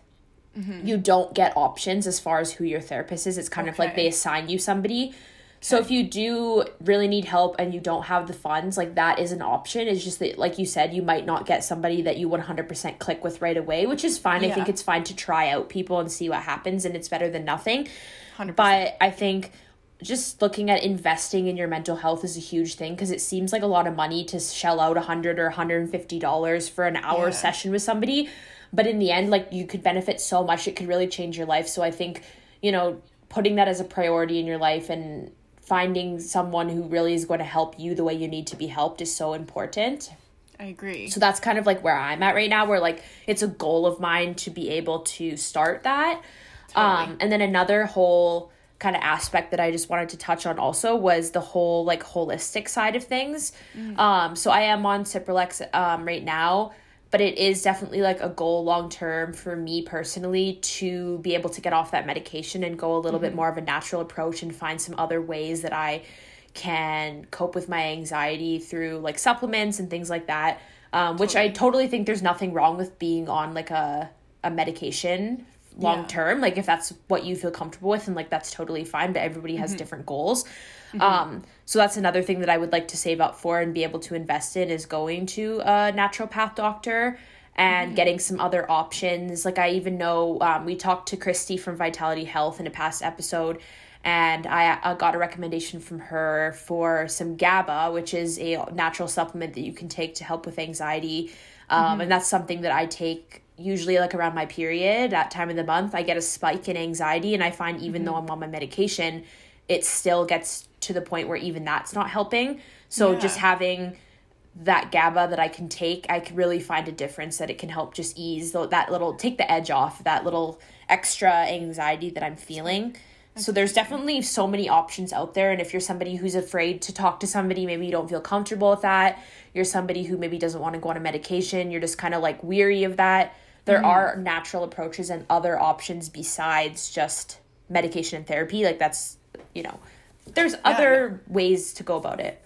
you don't get options as far as who your therapist is. It's kind of like they assign you somebody so if you do really need help and you don't have the funds, like that is an option. It's just that, like you said, you might not get somebody that you 100% click with right away, which is fine. I think it's fine to try out people and see what happens, and it's better than nothing. 100%. But I think just looking at investing in your mental health is a huge thing because it seems like a lot of money to shell out a hundred or hundred and fifty dollars for an hour Yeah. session with somebody. But in the end, like you could benefit so much, it could really change your life. So I think, you know, putting that as a priority in your life and finding someone who really is going to help you the way you need to be helped is so important. i agree So that's kind of like where I'm at right now, where like it's a goal of mine to be able to start that. Um, and then another whole kind of aspect that I just wanted to touch on also was the whole like holistic side of things. Um, so I am on Cipralex um, right now, but it is definitely like a goal long term for me personally to be able to get off that medication and go a little bit more of a natural approach and find some other ways that I can cope with my anxiety through like supplements and things like that. Um, which I totally think there's nothing wrong with being on like a a medication long Yeah. term like if that's what you feel comfortable with and like that's totally fine but everybody has different goals um so that's another thing that i would like to save up for and be able to invest in is going to a naturopath doctor and getting some other options like i even know um, we talked to christy from vitality health in a past episode and I, I got a recommendation from her for some GABA, which is a natural supplement that you can take to help with anxiety. Um, And that's something that I take usually like around my period, that time of the month. I get a spike in anxiety, and I find even though I'm on my medication, it still gets to the point where even that's not helping. So just having that GABA that I can take, I can really find a difference that it can help just ease that little, take the edge off that little extra anxiety that I'm feeling. So there's definitely so many options out there. And if you're somebody who's afraid to talk to somebody, maybe you don't feel comfortable with that, you're somebody who maybe doesn't want to go on a medication, you're just kind of like weary of that. There mm-hmm. are natural approaches and other options besides just medication and therapy. Like that's, you know, there's other ways to go about it.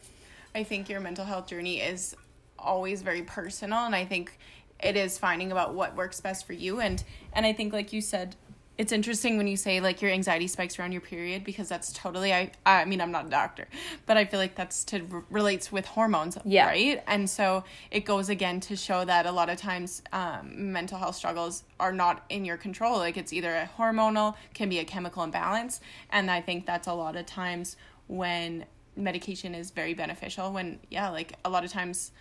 I think your mental health journey is always very personal and I think it is finding about what works best for you and and I think like you said it's interesting when you say like your anxiety spikes around your period because that's totally I I mean I'm not a doctor, but I feel like that's to relates with hormones, Yeah. right? And so it goes again to show that a lot of times um, mental health struggles are not in your control. Like it's either a hormonal, can be a chemical imbalance, and I think that's a lot of times when medication is very beneficial. When yeah, like a lot of times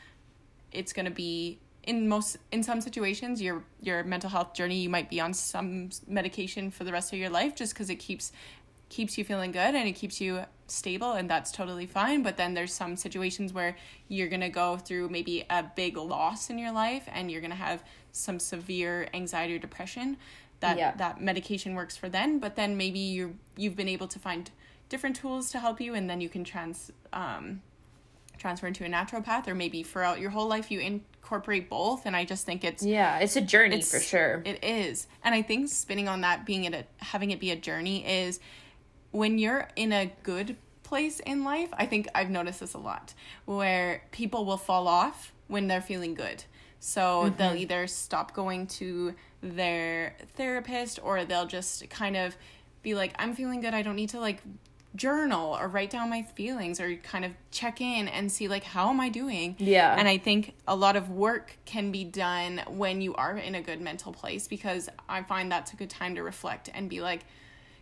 it's going to be in most in some situations your your mental health journey you might be on some medication for the rest of your life just because it keeps keeps you feeling good and it keeps you stable and that's totally fine but then there's some situations where you're going to go through maybe a big loss in your life and you're going to have some severe anxiety or depression that Yeah. that medication works for then but then maybe you you've been able to find different tools to help you and then you can trans um transfer into a naturopath or maybe throughout your whole life you incorporate both and i just think it's Yeah, it's a journey it's for sure. it is. And i think spinning on that being it a having it be a journey is when you're in a good place in life i think i've noticed this a lot where people will fall off when they're feeling good. So they'll mm-hmm. either stop going to their therapist or they'll just kind of be like i'm feeling good. I don't need to like journal or write down my feelings or kind of check in and see like how am i doing Yeah. and I think a lot of work can be done when you are in a good mental place because I find that's a good time to reflect and be like,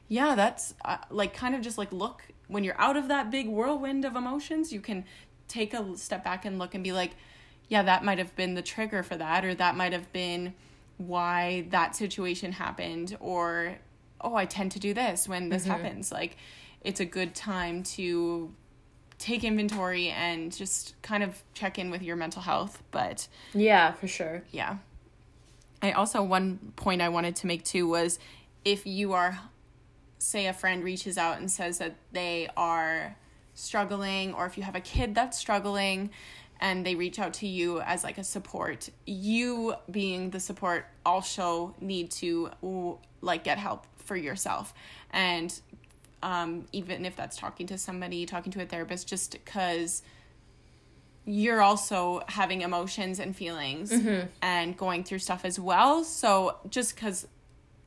yeah, that's uh, like kind of just like look when you're out of that big whirlwind of emotions, you can take a step back and look and be like, yeah, that might have been the trigger for that, or that might have been why that situation happened, or oh, I tend to do this when this happens. Like, it's a good time to take inventory and just kind of check in with your mental health. But Yeah, for sure. yeah. I also, one point I wanted to make too was if you are, say, a friend reaches out and says that they are struggling, or if you have a kid that's struggling and they reach out to you as like a support, you being the support also need to like get help for yourself. And um, even if that's talking to somebody, talking to a therapist, just because you're also having emotions and feelings and going through stuff as well. So just because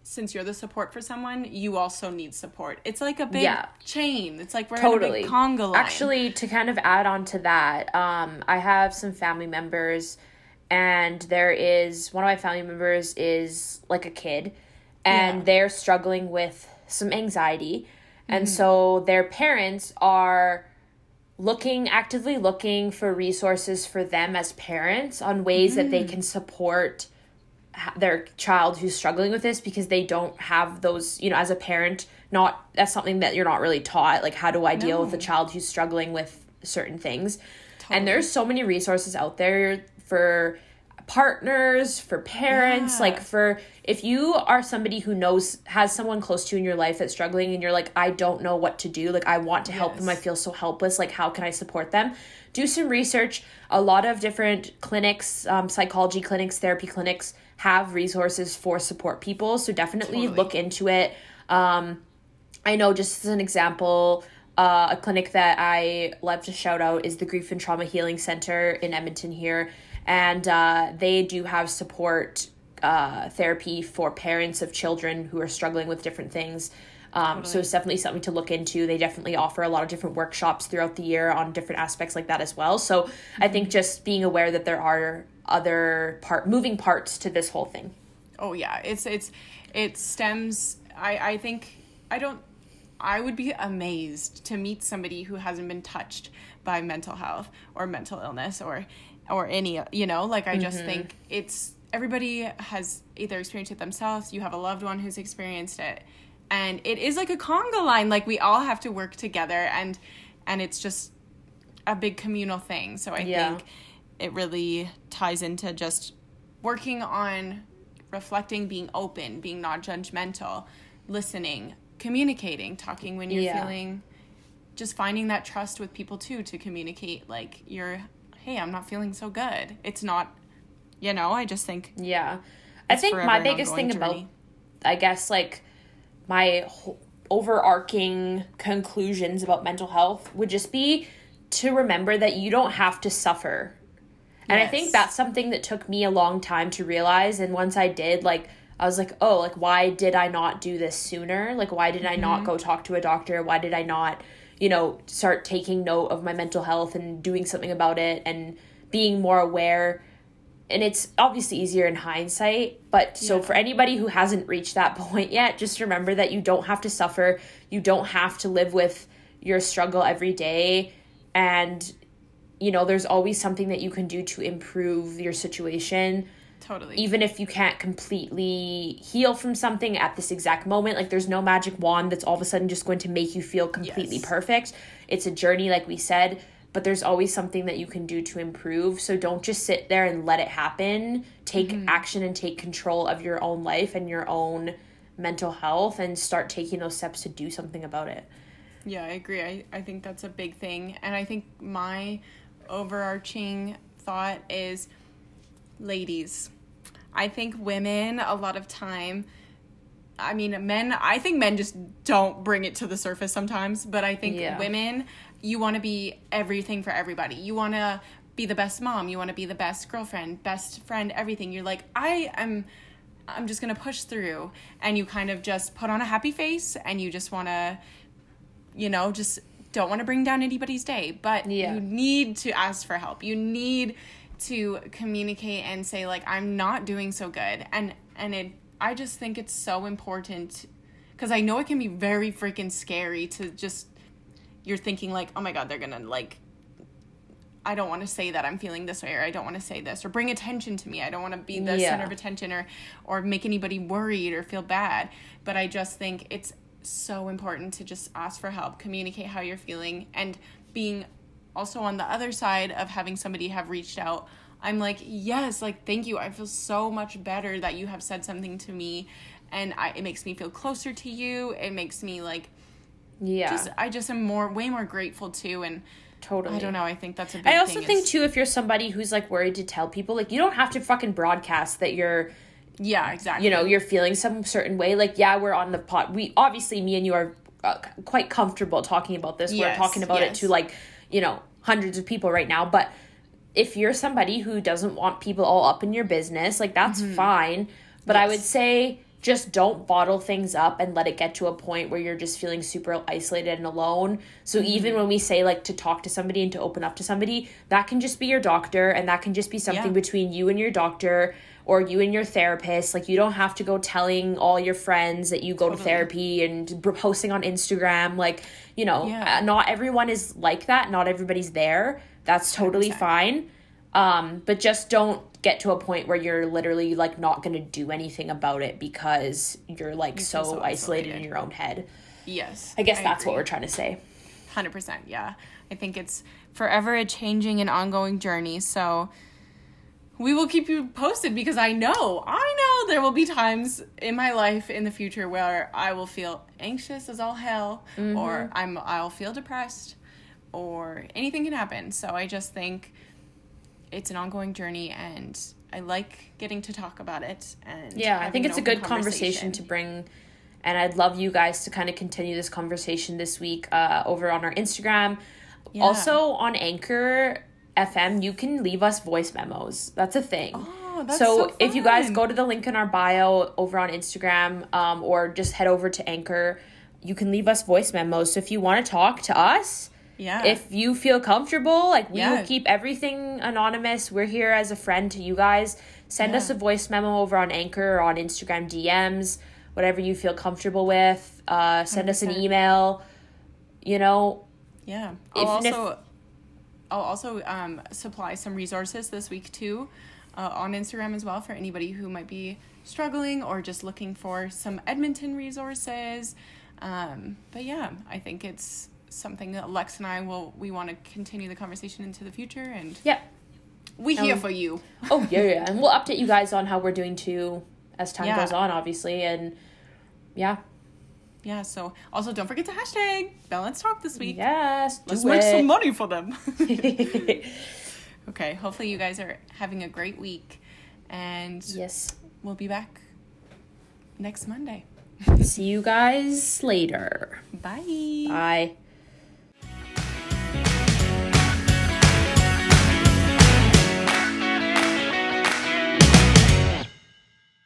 since you're the support for someone, you also need support. It's like a big Yeah. chain. It's like we're totally in a big conga line. actually to kind of add on to that um i have some family members and there is one of my family members is like a kid and Yeah. they're struggling with some anxiety Mm-hmm. and so their parents are looking actively looking for resources for them as parents on ways that Mm. they can support their child who's struggling with this because they don't have those you know as a parent not that's something that you're not really taught like how do i deal with a child who's struggling with certain things and there's so many resources out there for partners for parents Yeah. like for if you are somebody who knows has someone close to you in your life that's struggling and you're like i don't know what to do. Like i want to help them. I feel so helpless. Like how can i support them? Do some research. A lot of different clinics um, psychology clinics therapy clinics have resources for support people. So definitely Totally. look into it. Um, I know, just as an example, uh, a clinic that I love to shout out is the Grief and Trauma Healing Center in Edmonton here. And uh, they do have support uh, therapy for parents of children who are struggling with different things. Um, So it's definitely something to look into. They definitely offer a lot of different workshops throughout the year on different aspects like that as well. So I think just being aware that there are other part moving parts to this whole thing. oh yeah it's it's it stems i i think i don't i would be amazed to meet somebody who hasn't been touched by mental health or mental illness or or any you know like i just mm-hmm. think it's everybody has either experienced it themselves you have a loved one who's experienced it and it is like a conga line like we all have to work together and and it's just a big communal thing. So I Yeah. think it really ties into just working on reflecting, being open, being not judgmental, listening, communicating, talking when you're Yeah. feeling just finding that trust with people too to communicate like you're hey, I'm not feeling so good. It's not you know, I just think Yeah. I think my biggest thing ongoing about. I guess, like my overarching conclusions about mental health would just be to remember that you don't have to suffer. And I think that's something that took me a long time to realize. And once I did, like, I was like, oh, like why did I not do this sooner? Like why did I not mm-hmm. go talk to a doctor? Why did I not, you know, start taking note of my mental health and doing something about it and being more aware? And it's obviously easier in hindsight, but so Yeah. for anybody who hasn't reached that point yet, just remember that you don't have to suffer. You don't have to live with your struggle every day and you know, there's always something that you can do to improve your situation Totally. even if you can't completely heal from something at this exact moment like there's no magic wand that's all of a sudden just going to make you feel completely Yes. perfect it's a journey like we said but there's always something that you can do to improve so don't just sit there and let it happen take mm-hmm. action and take control of your own life and your own mental health and start taking those steps to do something about it Yeah, I agree. I, I think that's a big thing. And I think my overarching thought is ladies. I think women, a lot of time, I mean, men, I think men just don't bring it to the surface sometimes, but I think Yeah. women, you want to be everything for everybody. You want to be the best mom, you want to be the best girlfriend, best friend, everything. You're like, I am. I'm just gonna push through, and you kind of just put on a happy face, and you just want to you know, just don't want to bring down anybody's day, but Yeah. you need to ask for help. You need to communicate and say like I'm not doing so good. And and it I just think it's so important cuz I know it can be very freaking scary to just you're thinking like, "Oh my god, they're going to like I don't want to say that I'm feeling this way or I don't want to say this or bring attention to me. I don't want to be the Yeah. center of attention or or make anybody worried or feel bad. But I just think it's so important to just ask for help, communicate how you're feeling and being also on the other side of having somebody have reached out. I'm like, "Yes, like thank you. I feel so much better that you have said something to me and I, it makes me feel closer to you. It makes me like yeah just I just am more way more grateful too and totally I don't know. I think that's a big I also think is- too if you're somebody who's like worried to tell people like you don't have to fucking broadcast that you're Yeah, exactly. you know you're feeling some certain way like yeah we're on the pot we obviously me and you are uh, quite comfortable talking about this we're talking about it to like you know hundreds of people right now but if you're somebody who doesn't want people all up in your business like that's fine but i would Mm-hmm. Say just don't bottle things up and let it get to a point where you're just feeling super isolated and alone. So Mm-hmm. even when we say like to talk to somebody and to open up to somebody, that can just be your doctor and that can just be something Yeah. between you and your doctor or you and your therapist. Like you don't have to go telling all your friends that you go to therapy and posting on Instagram like, you know, Yeah. uh, not everyone is like that. Not everybody's there. That's totally 100%. fine. Um, but just don't get to a point where you're literally like not going to do anything about it because you're like so, so isolated in your own head. Yes. I guess that's what we're trying to say. 100%. Yeah. I think it's forever a changing and ongoing journey. So we will keep you posted because I know, I know there will be times in my life in the future where I will feel anxious as all hell Mm-hmm. or I'm I'll feel depressed or anything can happen. So I just think it's an ongoing journey and I like getting to talk about it and Yeah, I think it's a good conversation to bring. And I'd love you guys to kind of continue this conversation this week uh, over on our Instagram. Yeah. Also on Anchor FM, you can leave us voice memos. That's a thing. Oh, that's so so if you guys go to the link in our bio over on Instagram um, or just head over to Anchor, you can leave us voice memos. So if you want to talk to us, Yeah. if you feel comfortable, like we Yeah. will keep everything anonymous. We're here as a friend to you guys. Send us a voice memo over on Anchor or on Instagram DMs, whatever you feel comfortable with. Uh, send us an email. You know, Yeah. I'll If- if- also I'll also um, supply some resources this week too uh, on Instagram as well for anybody who might be struggling or just looking for some Edmonton resources. Um, but yeah, I think it's something that Lex and I will we want to continue the conversation into the future and yeah. we here Um, for you. Oh yeah, yeah, and we'll update you guys on how we're doing too as time Yeah. goes on, obviously, and yeah, Yeah, so also don't forget to hashtag Bell Let's Talk this week. yes, Let's make it. some money for them. okay, hopefully you guys are having a great week and yes. we'll be back next Monday. See you guys later. Bye. Bye.